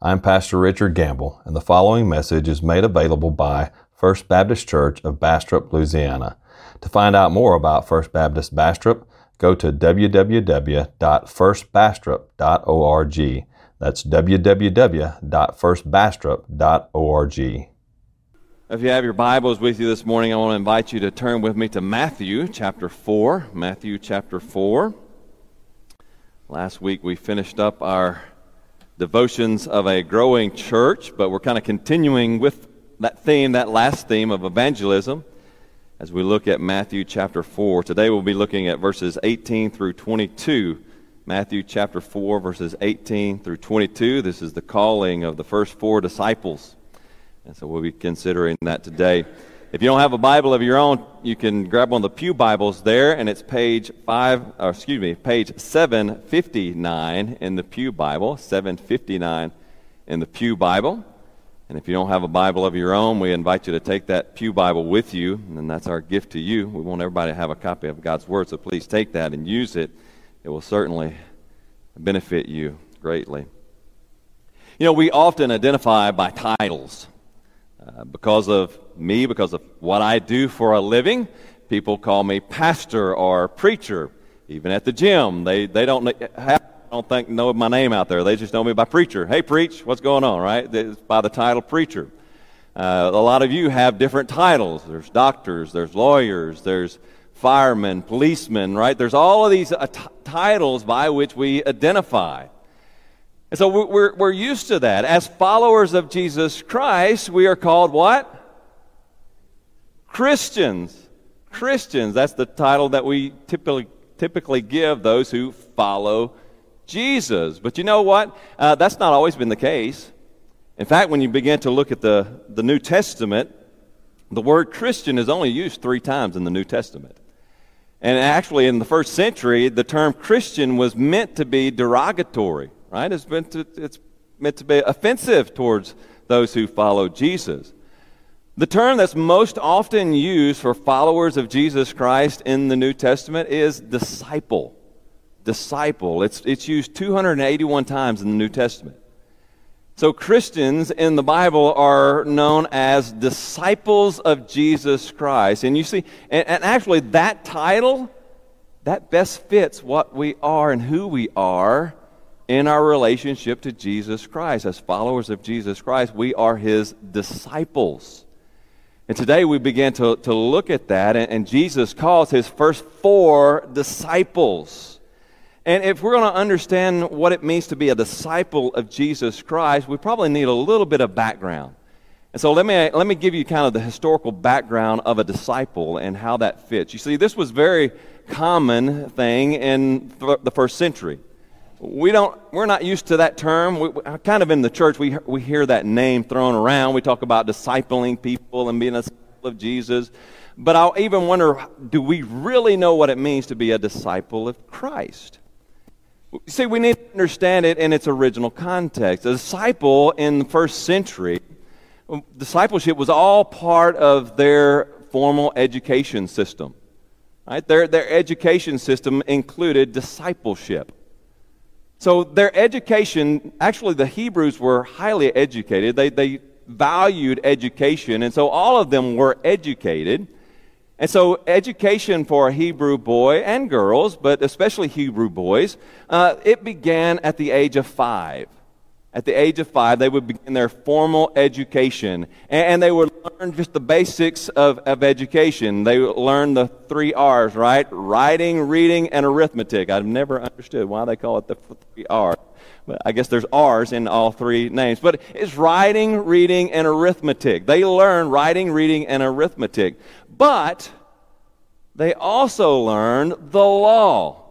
I'm Pastor Richard Gamble, and the following message is made available by First Baptist Church of Bastrop, Louisiana. To find out more about First Baptist Bastrop, go to www.firstbastrop.org. That's www.firstbastrop.org. If you have your Bibles with you this morning, I want to invite you to turn with me to Matthew chapter 4. Matthew chapter 4. Last week we finished up our devotions of a growing church, but we're kind of continuing with that theme, that last theme of evangelism, as we look at Matthew chapter 4. Today we'll be looking at verses 18 through 22. Matthew chapter 4, verses 18 through 22. This is the calling of the first four disciples. And so we'll be considering that today. If you don't have a Bible of your own, you can grab one of the Pew Bibles there, and it's page five, or excuse me, page 759 in the Pew Bible, 759 in the Pew Bible. And if you don't have a Bible of your own, we invite you to take that Pew Bible with you, and that's our gift to you. We want everybody to have a copy of God's Word, so please take that and use it. It will certainly benefit you greatly. You know, we often identify by titles. Uh, because of me, because of what I do for a living, people call me pastor or preacher. Even at the gym, they, they don't have, don't think know my name out there. They just know me by preacher. Hey, preach, what's going on, right? It's by the title preacher. Uh, a lot of you have different titles. There's doctors, there's lawyers, there's firemen, policemen, right? There's all of these uh, t- titles by which we identify. And so we're, we're used to that. As followers of Jesus Christ, we are called what? Christians. Christians. That's the title that we typically, typically give those who follow Jesus. But you know what? Uh, that's not always been the case. In fact, when you begin to look at the, the New Testament, the word Christian is only used three times in the New Testament. And actually, in the first century, the term Christian was meant to be derogatory right? It's meant to, it's meant to be offensive towards those who follow Jesus. The term that's most often used for followers of Jesus Christ in the New Testament is disciple. Disciple. It's, it's used 281 times in the New Testament. So Christians in the Bible are known as disciples of Jesus Christ. And you see, and, and actually that title, that best fits what we are and who we are in our relationship to Jesus Christ. As followers of Jesus Christ, we are his disciples. And today we begin to, to look at that, and, and Jesus calls his first four disciples. And if we're going to understand what it means to be a disciple of Jesus Christ, we probably need a little bit of background. And so let me, let me give you kind of the historical background of a disciple and how that fits. You see, this was very common thing in the first century we don't we're not used to that term. We, kind of in the church we, we hear that name thrown around. We talk about discipling people and being a disciple of jesus. But i'll even wonder do we really know what it means to be a disciple of christ? See we need to understand it in its original context. A disciple in the first century discipleship was all part of their formal education system right? Their, their education system included discipleship so their education, actually, the Hebrews were highly educated. They, they valued education, and so all of them were educated. And so, education for a Hebrew boy and girls, but especially Hebrew boys, uh, it began at the age of five. At the age of five, they would begin their formal education, and they would learn just the basics of, of education. They would learn the three R's, right? Writing, reading, and arithmetic. I've never understood why they call it the three R's. But I guess there's R's in all three names. But it's writing, reading, and arithmetic. They learn writing, reading, and arithmetic. But they also learn the law.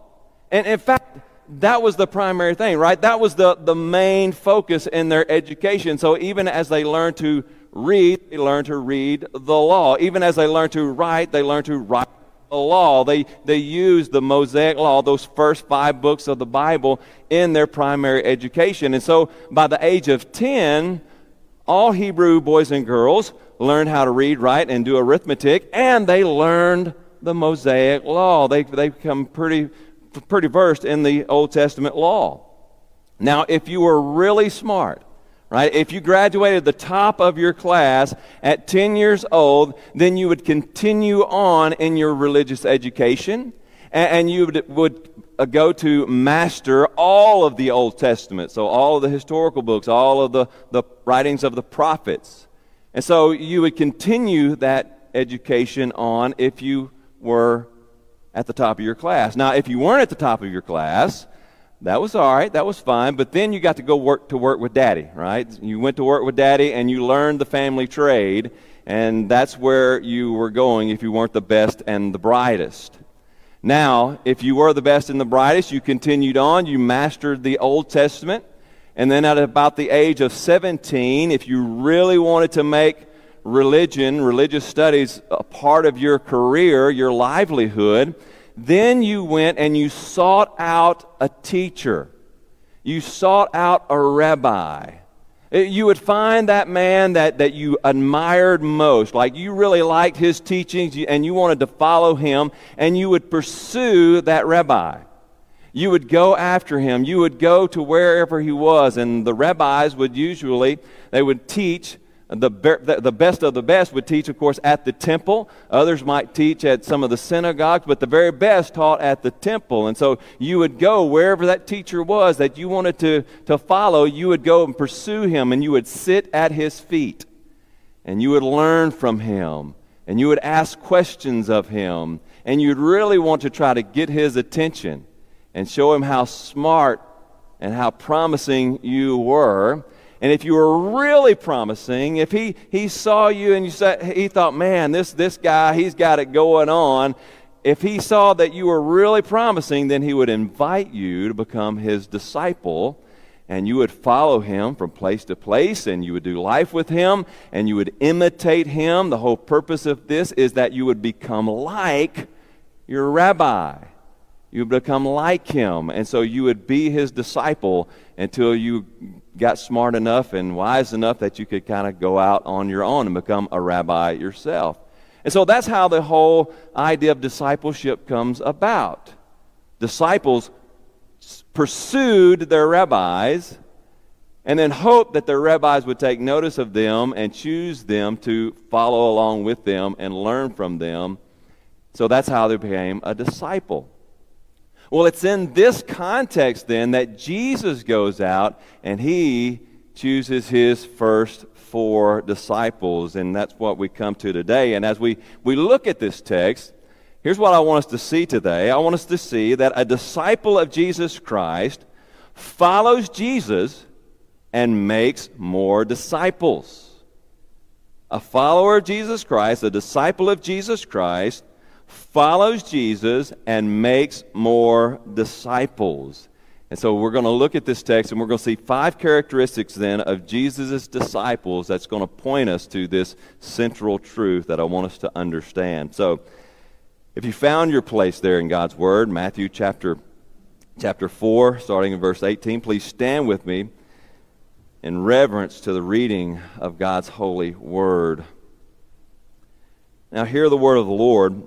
And in fact, that was the primary thing, right? That was the, the main focus in their education. So even as they learned to read, they learned to read the law. Even as they learned to write, they learned to write the law. They, they used the Mosaic law, those first five books of the Bible, in their primary education. And so by the age of 10, all Hebrew boys and girls learned how to read, write, and do arithmetic, and they learned the Mosaic law. They, they become pretty pretty versed in the Old Testament law. Now, if you were really smart, right? If you graduated the top of your class at 10 years old, then you would continue on in your religious education and, you would, would uh, go to master all of the Old Testament. So, all of the historical books, all of the, the writings of the prophets. And so, you would continue that education on if you were at the top of your class. Now, if you weren't at the top of your class, that was all right. That was fine. But then you got to go work to work with daddy, right? You went to work with daddy and you learned the family trade. And that's where you were going if you weren't the best and the brightest. Now, if you were the best and the brightest, you continued on. You mastered the Old Testament. And then at about the age of 17, if you really wanted to make religion, religious studies, a part of your career, your livelihood, then you went and you sought out a teacher. You sought out a rabbi. Uh, you would find that man that, that you admired most, like you really liked his teachings and you wanted to follow him, and you would pursue that rabbi. You would go after him. You would go to wherever he was, and the rabbis would usually, they would teach the, the best of the best would teach, of course, at the temple. Others might teach at some of the synagogues, but the very best taught at the temple. And so you would go wherever that teacher was that you wanted to, to follow, you would go and pursue him, and you would sit at his feet, and you would learn from him, and you would ask questions of him, and you'd really want to try to get his attention and show him how smart and how promising you were and if you were really promising, if he, he saw you and you said, he thought, man, this, this guy, he's got it going on. If he saw that you were really promising, then he would invite you to become his disciple. And you would follow him from place to place, and you would do life with him, and you would imitate him. The whole purpose of this is that you would become like your rabbi. You would become like him. And so you would be his disciple until you got smart enough and wise enough that you could kind of go out on your own and become a rabbi yourself. And so that's how the whole idea of discipleship comes about. Disciples pursued their rabbis and then hoped that their rabbis would take notice of them and choose them to follow along with them and learn from them. So that's how they became a disciple. Well, it's in this context then that Jesus goes out and he chooses his first four disciples, and that's what we come to today. And as we, we look at this text, here's what I want us to see today. I want us to see that a disciple of Jesus Christ follows Jesus and makes more disciples. A follower of Jesus Christ, a disciple of Jesus Christ, follows Jesus and makes more disciples. And so we're going to look at this text and we're going to see five characteristics then of Jesus' disciples that's going to point us to this central truth that I want us to understand. So if you found your place there in God's Word, Matthew chapter, chapter 4, starting in verse 18, please stand with me in reverence to the reading of God's holy Word. Now, hear the word of the Lord.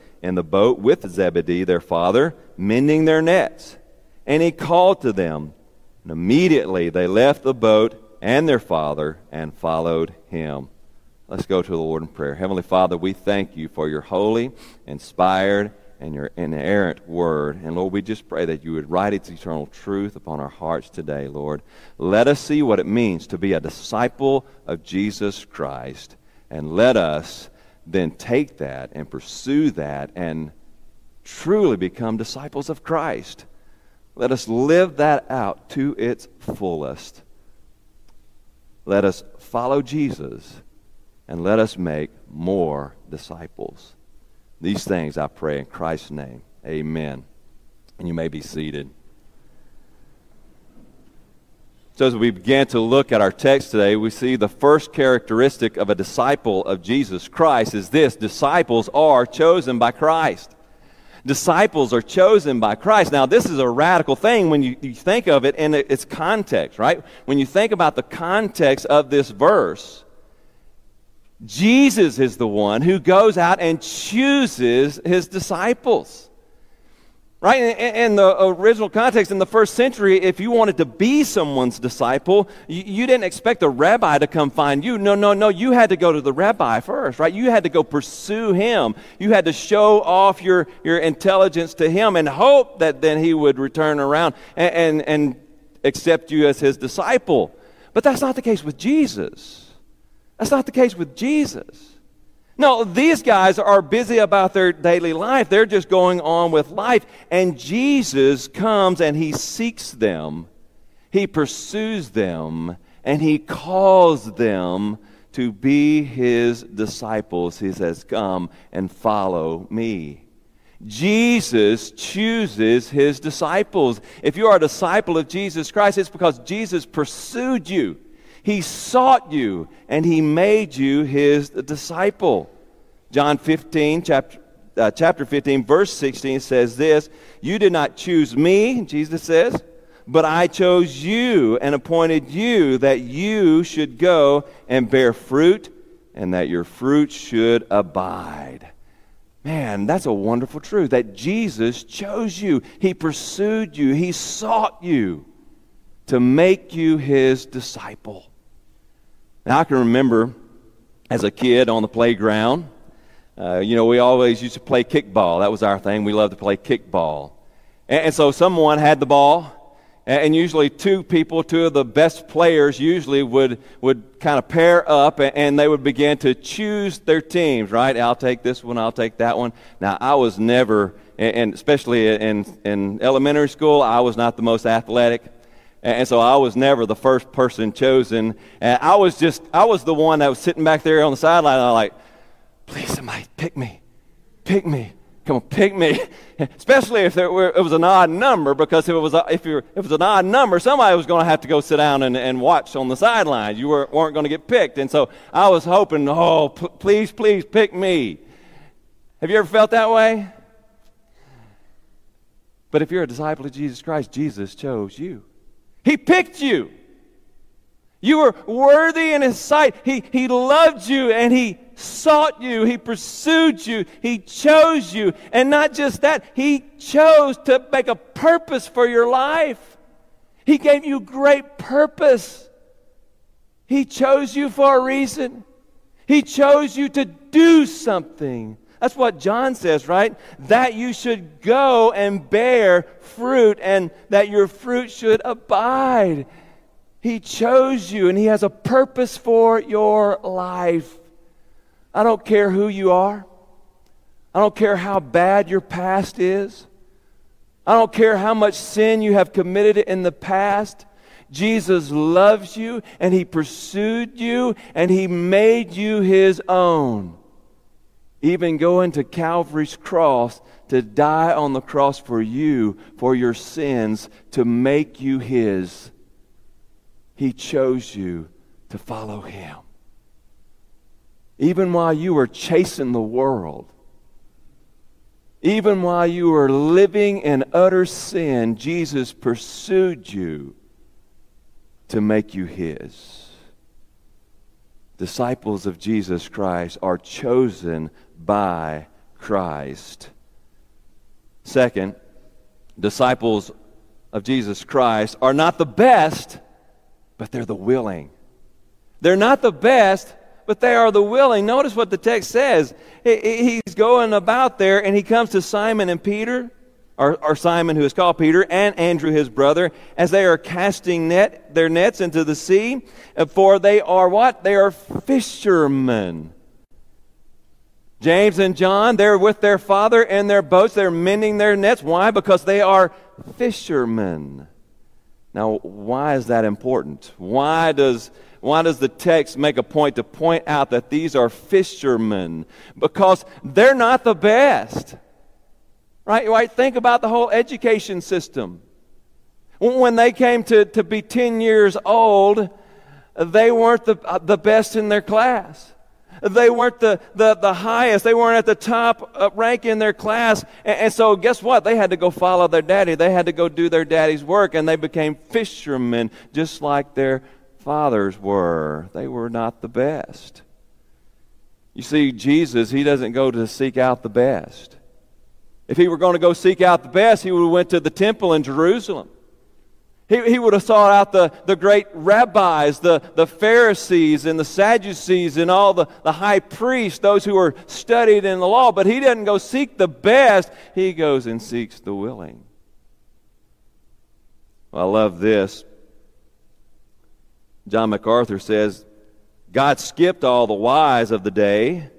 in the boat with Zebedee, their father, mending their nets. And he called to them. And immediately they left the boat and their father and followed him. Let's go to the Lord in prayer. Heavenly Father, we thank you for your holy, inspired, and your inerrant word. And Lord, we just pray that you would write its eternal truth upon our hearts today, Lord. Let us see what it means to be a disciple of Jesus Christ. And let us then take that and pursue that and truly become disciples of Christ. Let us live that out to its fullest. Let us follow Jesus and let us make more disciples. These things I pray in Christ's name. Amen. And you may be seated. So, as we begin to look at our text today, we see the first characteristic of a disciple of Jesus Christ is this disciples are chosen by Christ. Disciples are chosen by Christ. Now, this is a radical thing when you, you think of it in its context, right? When you think about the context of this verse, Jesus is the one who goes out and chooses his disciples. Right? In, the original context, in the first century, if you wanted to be someone's disciple, you, didn't expect a rabbi to come find you. No, no, no. You had to go to the rabbi first, right? You had to go pursue him. You had to show off your, your intelligence to him and hope that then he would return around and, and, and accept you as his disciple. But that's not the case with Jesus. That's not the case with Jesus. No, these guys are busy about their daily life. They're just going on with life. And Jesus comes and he seeks them, he pursues them, and he calls them to be his disciples. He says, Come and follow me. Jesus chooses his disciples. If you are a disciple of Jesus Christ, it's because Jesus pursued you. He sought you and he made you his disciple. John 15, chapter, uh, chapter 15, verse 16 says this You did not choose me, Jesus says, but I chose you and appointed you that you should go and bear fruit and that your fruit should abide. Man, that's a wonderful truth that Jesus chose you. He pursued you. He sought you to make you his disciple. Now, I can remember as a kid on the playground, uh, you know, we always used to play kickball. That was our thing. We loved to play kickball. And, and so someone had the ball, and, and, usually two people, two of the best players, usually would, would kind of pair up and, and they would begin to choose their teams, right? I'll take this one, I'll take that one. Now, I was never, and especially in, in elementary school, I was not the most athletic. And so I was never the first person chosen. And I was just, I was the one that was sitting back there on the sideline. And I'm like, please, somebody pick me. Pick me. Come on, pick me. Especially if were, it was an odd number, because if it was, a, if, if it was an odd number, somebody was going to have to go sit down and, and watch on the sidelines. You were, weren't going to get picked. And so I was hoping, oh, p- please, please pick me. Have you ever felt that way? But if you're a disciple of Jesus Christ, Jesus chose you. He picked you. You were worthy in His sight. He, he loved you and He sought you. He pursued you. He chose you. And not just that, He chose to make a purpose for your life. He gave you great purpose. He chose you for a reason. He chose you to do something. That's what John says, right? That you should go and bear fruit and that your fruit should abide. He chose you and He has a purpose for your life. I don't care who you are. I don't care how bad your past is. I don't care how much sin you have committed in the past. Jesus loves you and He pursued you and He made you His own even going to Calvary's cross to die on the cross for you, for your sins, to make you His. He chose you to follow Him. Even while you were chasing the world, even while you were living in utter sin, Jesus pursued you to make you His. Disciples of Jesus Christ are chosen by Christ. Second, disciples of Jesus Christ are not the best, but they're the willing. They're not the best, but they are the willing. Notice what the text says. He's going about there and he comes to Simon and Peter, or, or, Simon, who is called Peter, and Andrew, his brother, as they are casting net, their nets into the sea. For they are what? They are fishermen. James and John, they're with their father in their boats. They're mending their nets. Why? Because they are fishermen. Now, why is that important? Why does, why does the text make a point to point out that these are fishermen? Because they're not the best. Right? Right? Think about the whole education system. When they came to, to be 10 years old, they weren't the, uh, the best in their class. They weren't the, the, the highest. They weren't at the top uh, rank in their class. And, and, so, guess what? They had to go follow their daddy. They had to go do their daddy's work, and they became fishermen just like their fathers were. They were not the best. You see, Jesus, he doesn't go to seek out the best. If he were going to go seek out the best, he would have went to the temple in Jerusalem. He, he would have sought out the, the great rabbis, the, the Pharisees and the Sadducees and all the, the high priests, those who were studied in the law. But he doesn't go seek the best, he goes and seeks the willing. Well, I love this. John MacArthur says, God skipped all the wise of the day.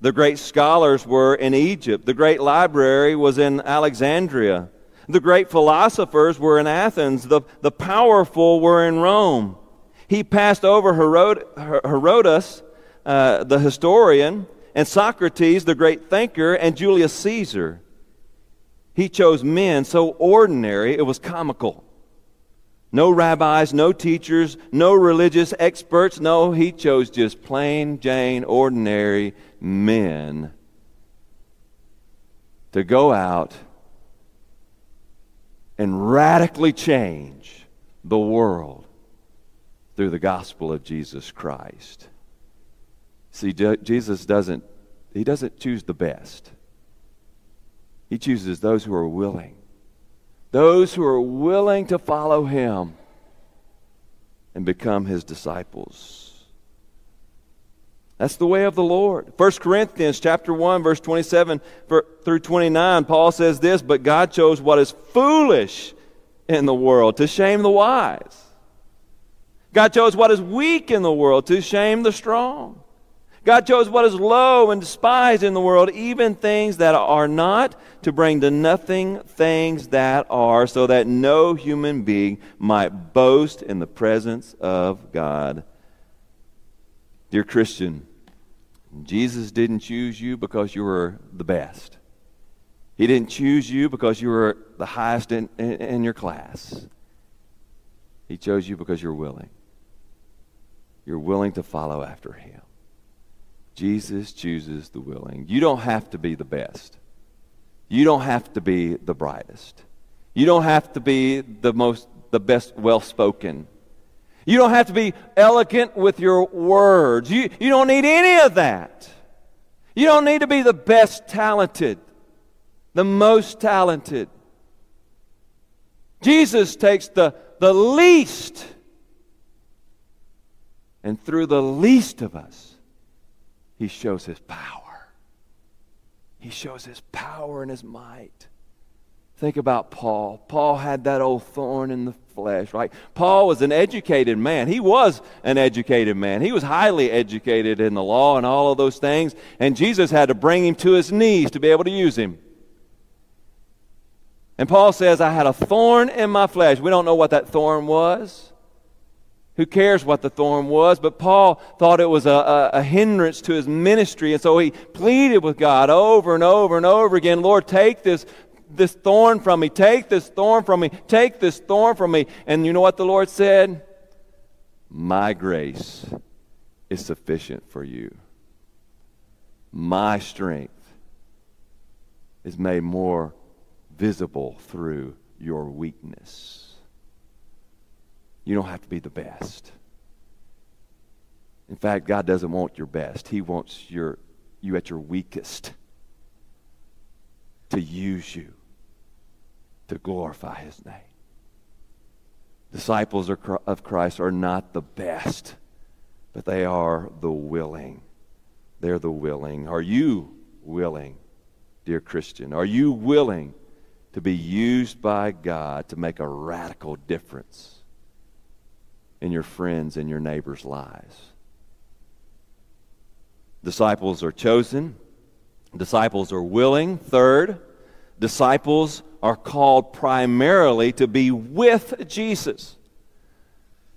The great scholars were in Egypt. The great library was in Alexandria. The great philosophers were in Athens. The, the powerful were in Rome. He passed over Herod, Herodotus, uh, the historian, and Socrates, the great thinker, and Julius Caesar. He chose men so ordinary it was comical. No rabbis, no teachers, no religious experts. No, he chose just plain Jane, ordinary men to go out and radically change the world through the gospel of Jesus Christ. See, Jesus doesn't, he doesn't choose the best. He chooses those who are willing. Those who are willing to follow him and become his disciples. That's the way of the Lord. 1 Corinthians chapter 1 verse 27 through 29 Paul says this, but God chose what is foolish in the world to shame the wise. God chose what is weak in the world to shame the strong. God chose what is low and despised in the world, even things that are not, to bring to nothing things that are, so that no human being might boast in the presence of God. Dear Christian, Jesus didn't choose you because you were the best. He didn't choose you because you were the highest in, in, in your class. He chose you because you're willing. You're willing to follow after Him. Jesus chooses the willing. You don't have to be the best. You don't have to be the brightest. You don't have to be the most the best well spoken. You don't have to be elegant with your words. You, you don't need any of that. You don't need to be the best talented, the most talented. Jesus takes the, the least, and through the least of us, he shows his power. He shows his power and his might. Think about Paul. Paul had that old thorn in the flesh, right? Paul was an educated man. He was an educated man. He was highly educated in the law and all of those things. And Jesus had to bring him to his knees to be able to use him. And Paul says, I had a thorn in my flesh. We don't know what that thorn was. Who cares what the thorn was? But Paul thought it was a, a, a, hindrance to his ministry. And so he pleaded with God over and over and over again Lord, take this this thorn from me. Take this thorn from me. Take this thorn from me. And you know what the Lord said? My grace is sufficient for you. My strength is made more visible through your weakness. You don't have to be the best. In fact, God doesn't want your best. He wants your, you at your weakest to use you to glorify his name. Disciples of Christ are not the best, but they are the willing. They're the willing. Are you willing, dear Christian? Are you willing to be used by God to make a radical difference in your friends and your neighbors' lives? Disciples are chosen. Disciples are willing. Third, disciples are called primarily to be with Jesus.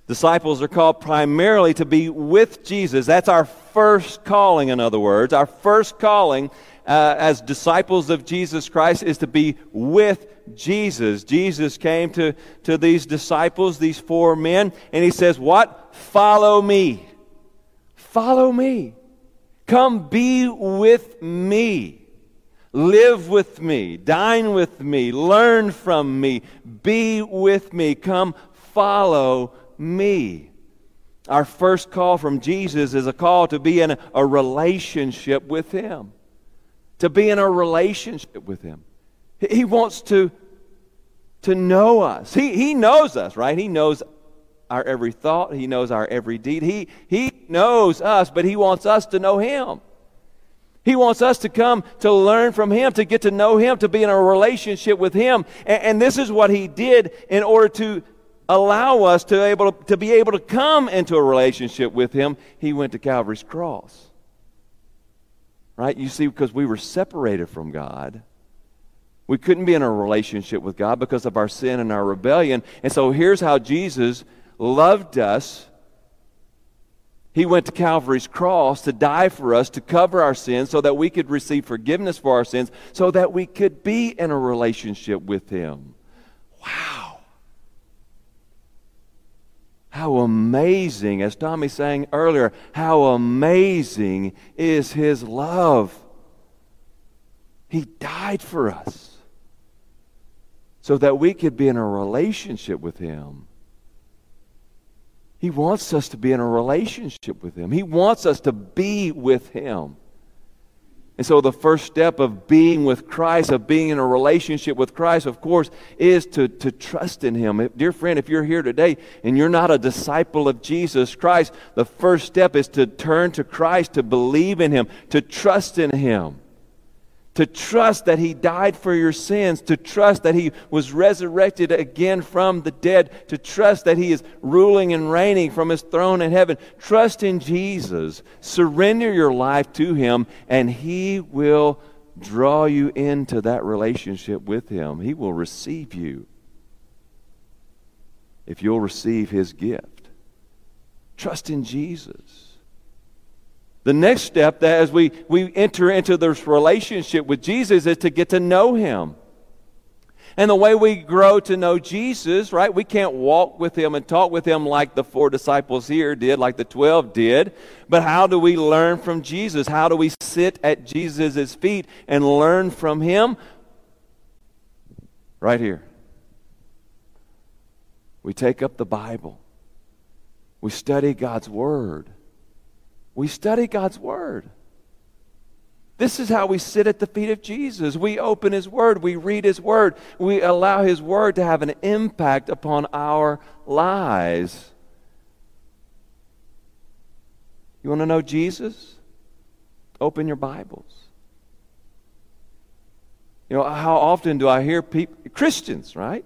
Disciples are called primarily to be with Jesus. That's our first calling, in other words. Our first calling uh, as disciples of Jesus Christ is to be with Jesus. Jesus came to, to these disciples, these four men, and he says, What? Follow me. Follow me. Come be with me. Live with me, dine with me, learn from me, be with me. Come follow me. Our first call from Jesus is a call to be in a relationship with Him. To be in a relationship with Him. He wants to, to know us. He, he knows us, right? He knows our every thought, He knows our every deed. He, he knows us, but He wants us to know Him. He wants us to come to learn from Him, to get to know Him, to be in a relationship with Him. And, and this is what He did in order to allow us to, able to, to be able to come into a relationship with Him. He went to Calvary's cross. Right? You see, because we were separated from God. We couldn't be in a relationship with God because of our sin and our rebellion. And so here's how Jesus loved us he went to Calvary's cross to die for us, to cover our sins, so that we could receive forgiveness for our sins, so that we could be in a relationship with Him. Wow. How amazing, as Tommy sang earlier, how amazing is His love. He died for us so that we could be in a relationship with Him. He wants us to be in a relationship with Him. He wants us to be with Him. And so, the first step of being with Christ, of being in a relationship with Christ, of course, is to, to trust in Him. Dear friend, if you're here today and you're not a disciple of Jesus Christ, the first step is to turn to Christ, to believe in Him, to trust in Him to trust that He died for your sins, to trust that He was resurrected again from the dead, to trust that He is ruling and reigning from His throne in heaven. Trust in Jesus. Surrender your life to Him, and He will draw you into that relationship with Him. He will receive you if you'll receive His gift. Trust in Jesus. The next step that as we, we enter into this relationship with Jesus is to get to know him. And the way we grow to know Jesus, right? We can't walk with him and talk with him like the four disciples here did, like the 12 did. But how do we learn from Jesus? How do we sit at Jesus' feet and learn from him? Right here. We take up the Bible. We study God's Word. We study God's Word. This is how we sit at the feet of Jesus. We open His Word, we read His Word, we allow His Word to have an impact upon our lives. You want to know Jesus? Open your Bibles. You know, how often do I hear people, Christians, right?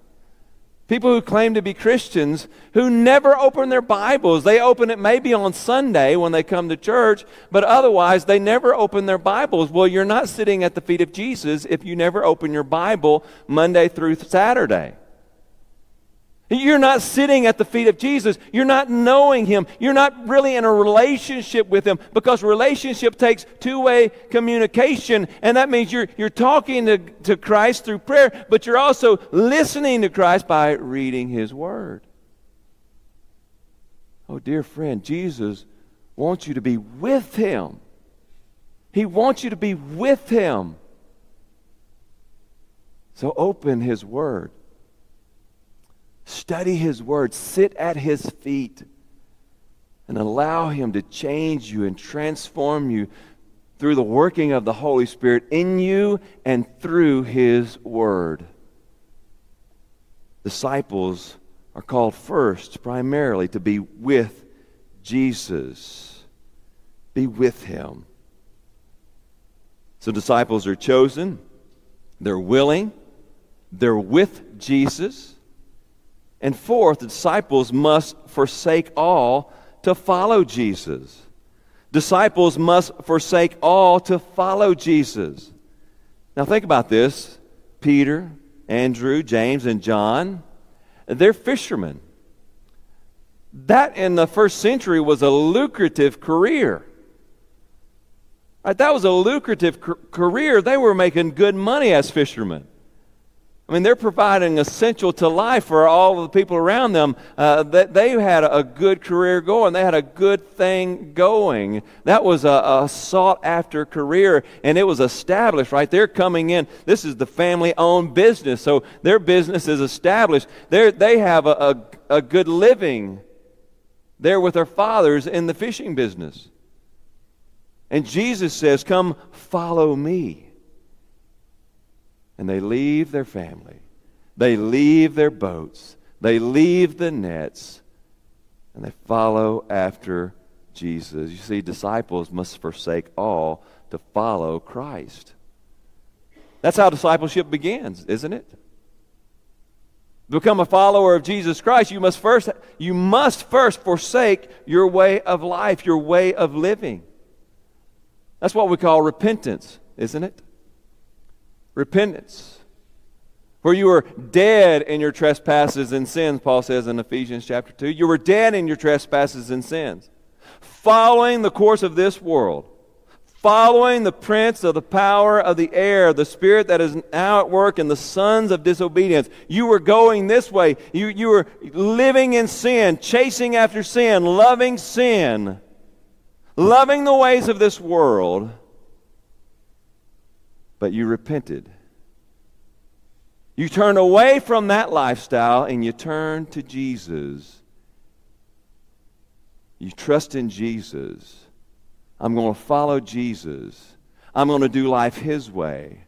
People who claim to be Christians who never open their Bibles. They open it maybe on Sunday when they come to church, but otherwise they never open their Bibles. Well, you're not sitting at the feet of Jesus if you never open your Bible Monday through Saturday. You're not sitting at the feet of Jesus. You're not knowing Him. You're not really in a relationship with Him because relationship takes two way communication. And that means you're, you're talking to, to Christ through prayer, but you're also listening to Christ by reading His Word. Oh, dear friend, Jesus wants you to be with Him. He wants you to be with Him. So open His Word. Study His Word, sit at His feet, and allow Him to change you and transform you through the working of the Holy Spirit in you and through His Word. Disciples are called first, primarily, to be with Jesus. Be with Him. So, disciples are chosen, they're willing, they're with Jesus. And fourth, the disciples must forsake all to follow Jesus. Disciples must forsake all to follow Jesus. Now, think about this Peter, Andrew, James, and John, they're fishermen. That in the first century was a lucrative career. That was a lucrative career. They were making good money as fishermen. I mean, they're providing essential to life for all of the people around them. Uh, that they had a good career going. They had a good thing going. That was a, a sought after career, and it was established. Right, they're coming in. This is the family-owned business, so their business is established. They they have a, a, a good living. There with their fathers in the fishing business. And Jesus says, Come follow me. And they leave their family, they leave their boats, they leave the nets, and they follow after Jesus. You see, disciples must forsake all to follow Christ. That's how discipleship begins, isn't it? Become a follower of Jesus Christ, you must first you must first forsake your way of life, your way of living. That's what we call repentance, isn't it? Repentance. Where you were dead in your trespasses and sins, Paul says in Ephesians chapter 2. You were dead in your trespasses and sins, following the course of this world, following the prince of the power of the air, the spirit that is now at work in the sons of disobedience. You were going this way. You, you were living in sin, chasing after sin, loving sin loving the ways of this world, but you repented. You turned away from that lifestyle and you turned to Jesus. You trust in Jesus. I'm going to follow Jesus. I'm going to do life His way.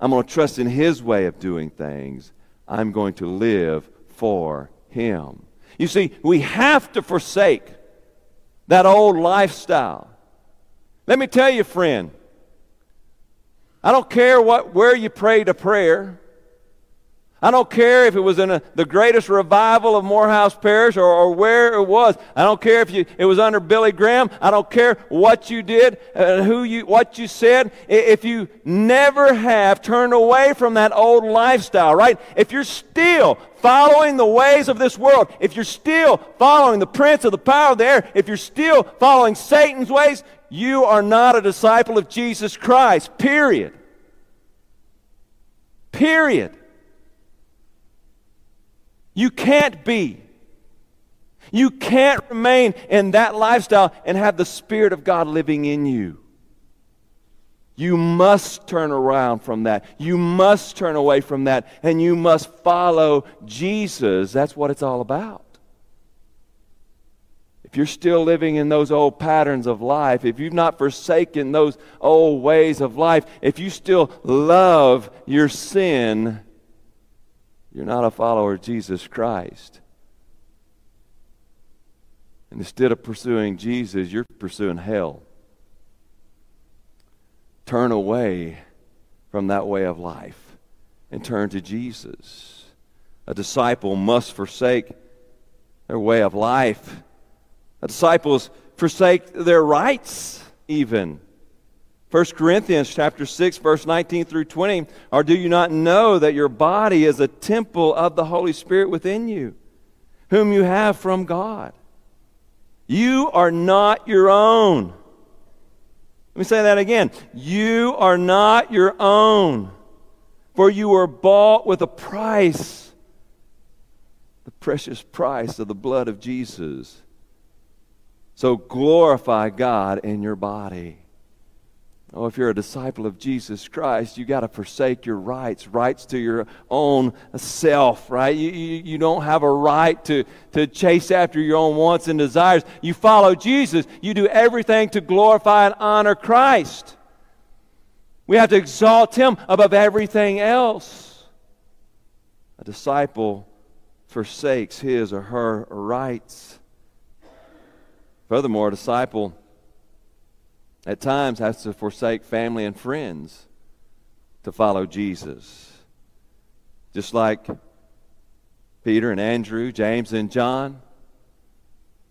I'm going to trust in His way of doing things. I'm going to live for Him. You see, we have to forsake that old lifestyle. Let me tell you, friend, I don't care what, where you prayed a prayer. I don't care if it was in a, the greatest revival of Morehouse Parish or, or, where it was. I don't care if you, it was under Billy Graham. I don't care what you did, uh, who you, what you said. If you never have turned away from that old lifestyle, right? If you're still following the ways of this world, if you're still following the prince of the power of the air, if you're still following Satan's ways, you are not a disciple of Jesus Christ. Period. Period. You can't be. You can't remain in that lifestyle and have the Spirit of God living in you. You must turn around from that. You must turn away from that. And you must follow Jesus. That's what it's all about. If you're still living in those old patterns of life, if you've not forsaken those old ways of life, if you still love your sin, you're not a follower of Jesus Christ. And instead of pursuing Jesus, you're pursuing hell. Turn away from that way of life and turn to Jesus. A disciple must forsake their way of life. A disciples forsake their rights even. 1 Corinthians chapter 6 verse 19 through 20 or do you not know that your body is a temple of the Holy Spirit within you whom you have from God? You are not your own. Let me say that again. You are not your own for you were bought with a price the precious price of the blood of Jesus so glorify God in your body Oh, if you're a disciple of Jesus Christ, you got to forsake your rights, rights to your own self, right? You, you, you don't have a right to, to chase after your own wants and desires. You follow Jesus, you do everything to glorify and honor Christ. We have to exalt Him above everything else. A disciple forsakes his or her rights. Furthermore, a disciple at times has to forsake family and friends to follow Jesus. Just like Peter and Andrew, James and John,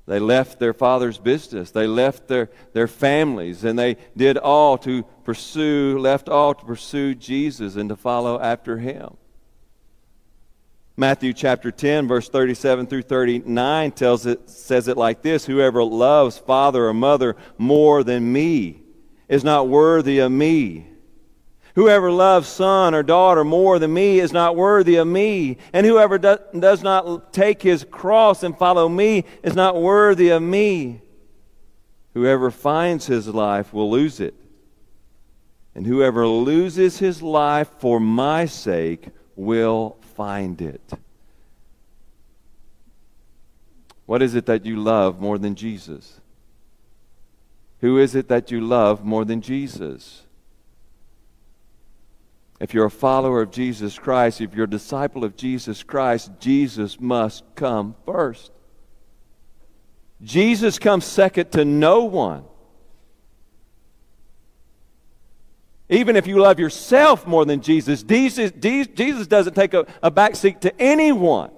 they left their father's business. They left their, their families, and they did all to pursue, left all to pursue Jesus and to follow after him. Matthew chapter 10, verse 37 through 39 tells it, says it like this Whoever loves father or mother more than me is not worthy of me. Whoever loves son or daughter more than me is not worthy of me. And whoever do, does not take his cross and follow me is not worthy of me. Whoever finds his life will lose it. And whoever loses his life for my sake will find it. What is it that you love more than Jesus? Who is it that you love more than Jesus? If you're a follower of Jesus Christ, if you're a disciple of Jesus Christ, Jesus must come first. Jesus comes second to no one. Even if you love yourself more than Jesus, Jesus, Jesus doesn't take a, a back seat to anyone.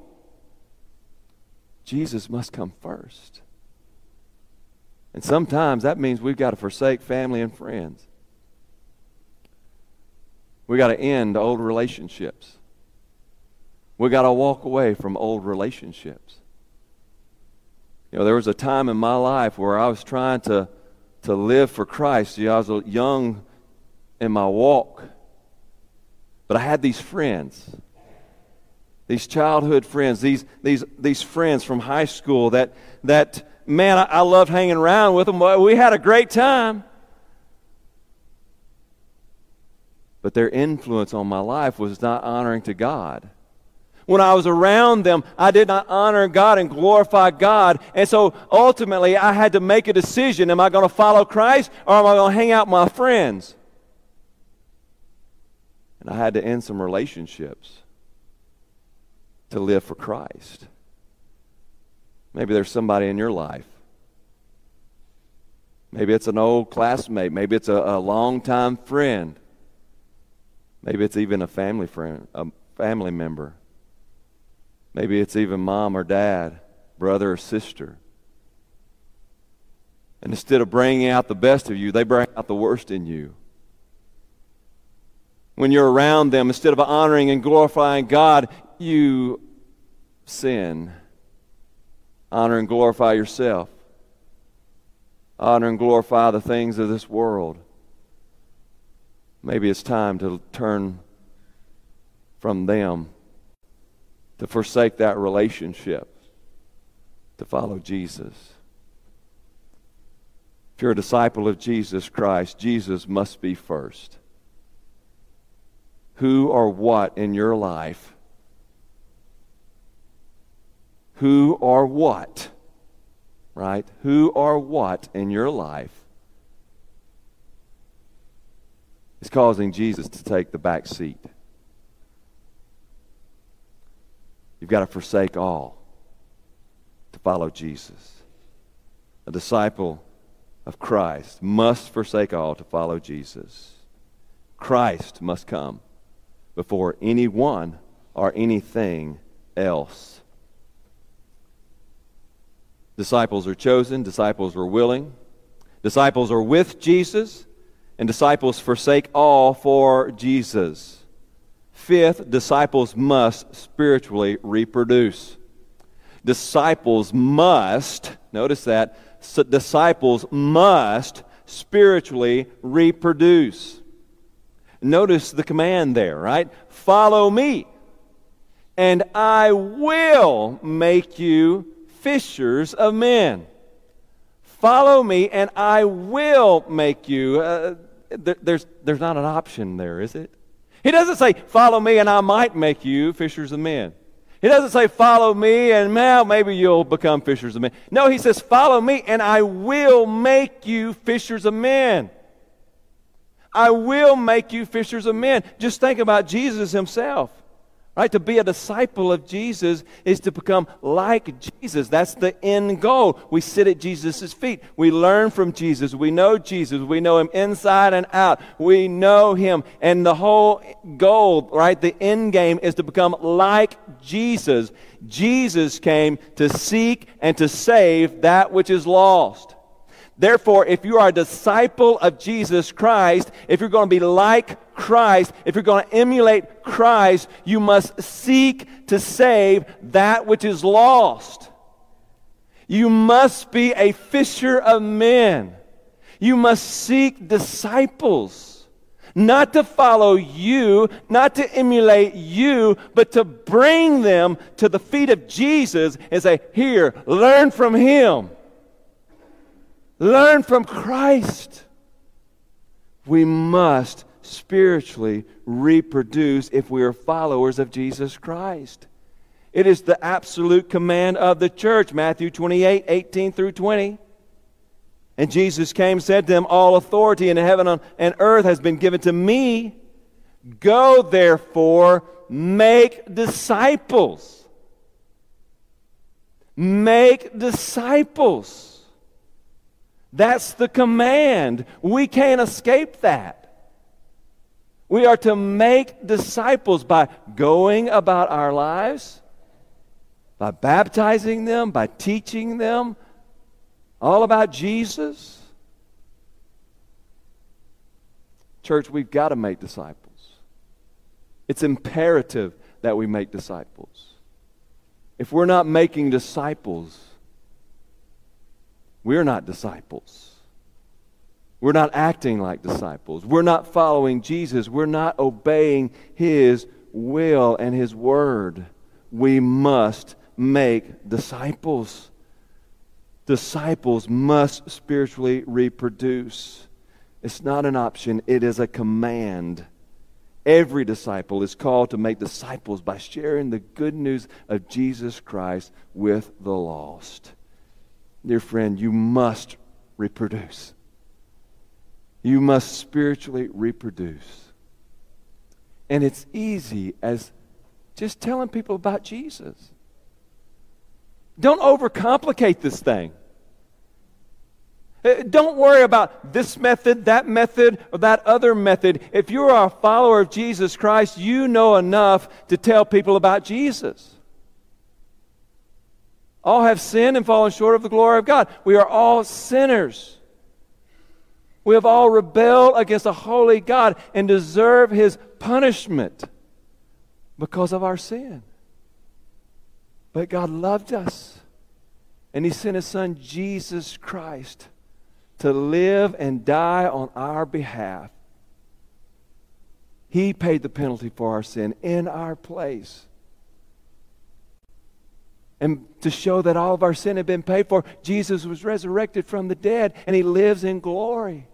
Jesus must come first. And sometimes that means we've got to forsake family and friends. We've got to end old relationships. We've got to walk away from old relationships. You know, there was a time in my life where I was trying to, to live for Christ. You know, I was a young in my walk. But I had these friends, these childhood friends, these, these, these friends from high school that, that man, I, I loved hanging around with them. We had a great time. But their influence on my life was not honoring to God. When I was around them, I did not honor God and glorify God. And so ultimately, I had to make a decision. Am I going to follow Christ or am I going to hang out with my friends? And I had to end some relationships to live for Christ. Maybe there's somebody in your life. Maybe it's an old classmate. Maybe it's a, a longtime friend. Maybe it's even a family friend, a family member. Maybe it's even mom or dad, brother or sister. And instead of bringing out the best of you, they bring out the worst in you when you're around them, instead of honoring and glorifying God, you sin. Honor and glorify yourself. Honor and glorify the things of this world. Maybe it's time to turn from them, to forsake that relationship, to follow Jesus. If you're a disciple of Jesus Christ, Jesus must be first who or what in your life, who or what, right? Who or what in your life is causing Jesus to take the back seat? You've got to forsake all to follow Jesus. A disciple of Christ must forsake all to follow Jesus. Christ must come before anyone or anything else. Disciples are chosen, disciples are willing, disciples are with Jesus, and disciples forsake all for Jesus. Fifth, disciples must spiritually reproduce. Disciples must, notice that, disciples must spiritually reproduce. Notice the command there, right? Follow me, and I will make you fishers of men. Follow me, and I will make you. Uh, there, there's, there's not an option there, is it? He doesn't say, Follow me, and I might make you fishers of men. He doesn't say, Follow me, and now maybe you'll become fishers of men. No, he says, Follow me, and I will make you fishers of men. I will make you fishers of men. Just think about Jesus himself. Right? To be a disciple of Jesus is to become like Jesus. That's the end goal. We sit at Jesus' feet. We learn from Jesus. We know Jesus. We know him inside and out. We know him. And the whole goal, right? The end game is to become like Jesus. Jesus came to seek and to save that which is lost. Therefore, if you are a disciple of Jesus Christ, if you're going to be like Christ, if you're going to emulate Christ, you must seek to save that which is lost. You must be a fisher of men. You must seek disciples, not to follow you, not to emulate you, but to bring them to the feet of Jesus and say, Here, learn from him. Learn from Christ. We must spiritually reproduce if we are followers of Jesus Christ. It is the absolute command of the church, Matthew 28 18 through 20. And Jesus came said to them, All authority in heaven and earth has been given to me. Go therefore, make disciples. Make disciples. That's the command. We can't escape that. We are to make disciples by going about our lives, by baptizing them, by teaching them all about Jesus. Church, we've got to make disciples. It's imperative that we make disciples. If we're not making disciples, we're not disciples. We're not acting like disciples. We're not following Jesus. We're not obeying His will and His word. We must make disciples. Disciples must spiritually reproduce. It's not an option, it is a command. Every disciple is called to make disciples by sharing the good news of Jesus Christ with the lost. Dear friend, you must reproduce. You must spiritually reproduce. And it's easy as just telling people about Jesus. Don't overcomplicate this thing. Uh, don't worry about this method, that method, or that other method. If you are a follower of Jesus Christ, you know enough to tell people about Jesus. All have sinned and fallen short of the glory of God. We are all sinners. We have all rebelled against a holy God and deserve his punishment because of our sin. But God loved us, and he sent his son, Jesus Christ, to live and die on our behalf. He paid the penalty for our sin in our place and to show that all of our sin had been paid for, Jesus was resurrected from the dead and he lives in glory.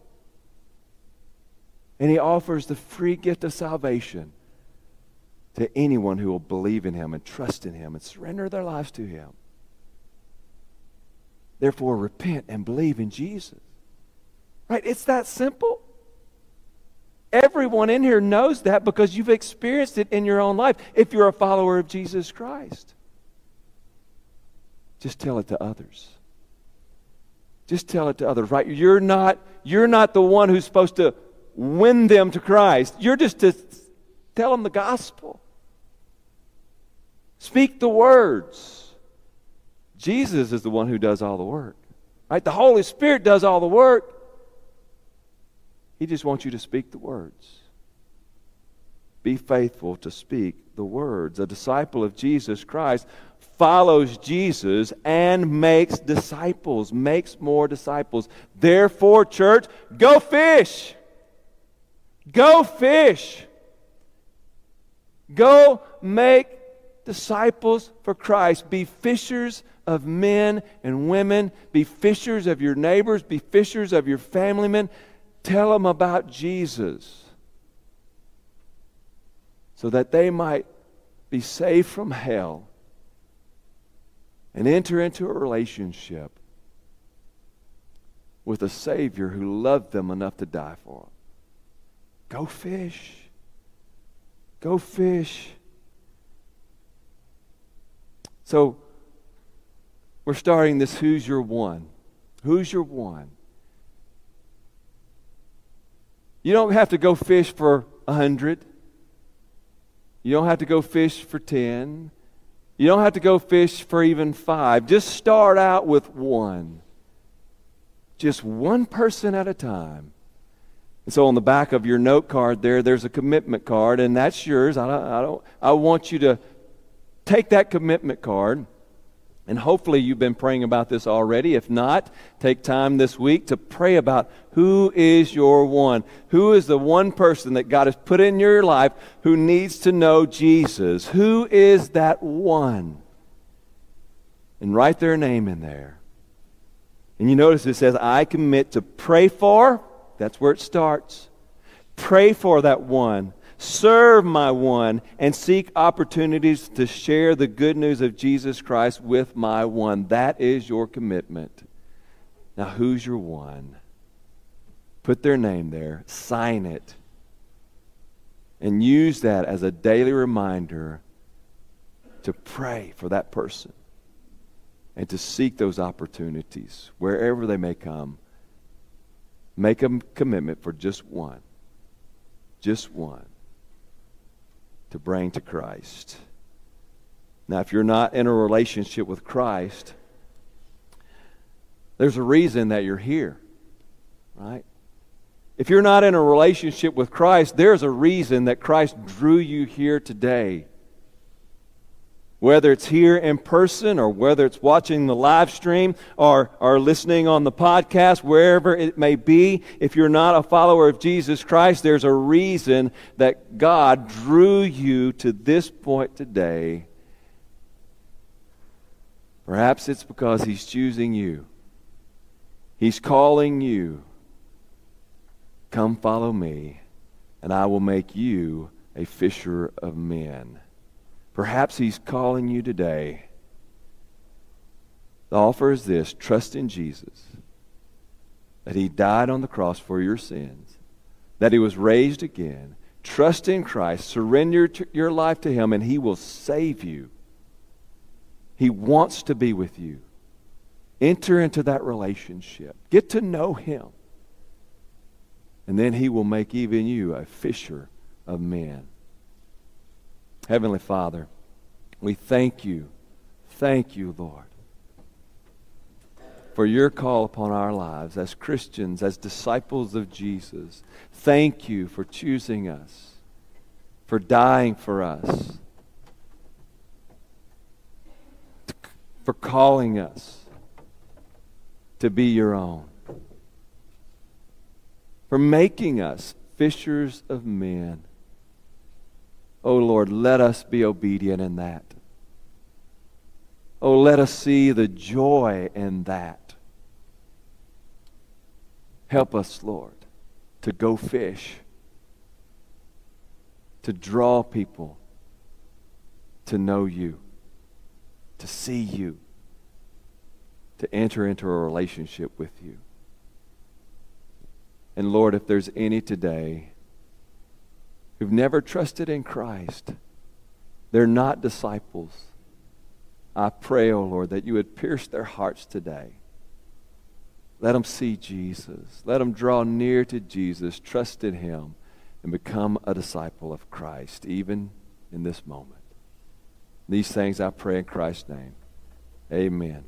And he offers the free gift of salvation to anyone who will believe in him and trust in him and surrender their lives to him. Therefore, repent and believe in Jesus. Right? It's that simple. Everyone in here knows that because you've experienced it in your own life if you're a follower of Jesus Christ. Just tell it to others. Just tell it to others, right? You're not, you're not the one who's supposed to win them to Christ. You're just to tell them the gospel. Speak the words. Jesus is the one who does all the work. Right? The Holy Spirit does all the work. He just wants you to speak the words. Be faithful to speak the words. A disciple of Jesus Christ follows Jesus and makes disciples, makes more disciples. Therefore, church, go fish. Go fish. Go make disciples for Christ. Be fishers of men and women. Be fishers of your neighbors. Be fishers of your family men. Tell them about Jesus so that they might be saved from hell and enter into a relationship with a Savior who loved them enough to die for them. Go fish. Go fish. So, we're starting this Who's Your One? Who's Your One? You don't have to go fish for a hundred. You don't have to go fish for ten. You don't have to go fish for even five. Just start out with one. just one person at a time. And so on the back of your note card there, there's a commitment card, and that's yours. I don't, I, don't, I want you to take that commitment card. And hopefully you've been praying about this already. If not, take time this week to pray about who is your one. Who is the one person that God has put in your life who needs to know Jesus? Who is that one? And write their name in there. And you notice it says, I commit to pray for. That's where it starts. Pray for that one serve my one, and seek opportunities to share the good news of Jesus Christ with my one. That is your commitment. Now, who's your one? Put their name there, sign it, and use that as a daily reminder to pray for that person and to seek those opportunities wherever they may come. Make a commitment for just one. Just one to bring to Christ. Now, if you're not in a relationship with Christ, there's a reason that you're here, right? If you're not in a relationship with Christ, there's a reason that Christ drew you here today whether it's here in person or whether it's watching the live stream or, or listening on the podcast, wherever it may be, if you're not a follower of Jesus Christ, there's a reason that God drew you to this point today. Perhaps it's because He's choosing you, He's calling you. Come follow me, and I will make you a fisher of men. Perhaps He's calling you today. The offer is this trust in Jesus, that He died on the cross for your sins, that He was raised again. Trust in Christ, surrender your life to Him, and He will save you. He wants to be with you. Enter into that relationship, get to know Him, and then He will make even you a fisher of men. Heavenly Father, we thank you. Thank you, Lord, for your call upon our lives as Christians, as disciples of Jesus. Thank you for choosing us, for dying for us, for calling us to be your own, for making us fishers of men. Oh Lord, let us be obedient in that. Oh, let us see the joy in that. Help us, Lord, to go fish, to draw people to know you, to see you, to enter into a relationship with you. And Lord, if there's any today who've never trusted in Christ, they're not disciples. I pray, O oh Lord, that you would pierce their hearts today. Let them see Jesus. Let them draw near to Jesus, trust in him, and become a disciple of Christ, even in this moment. These things I pray in Christ's name. Amen.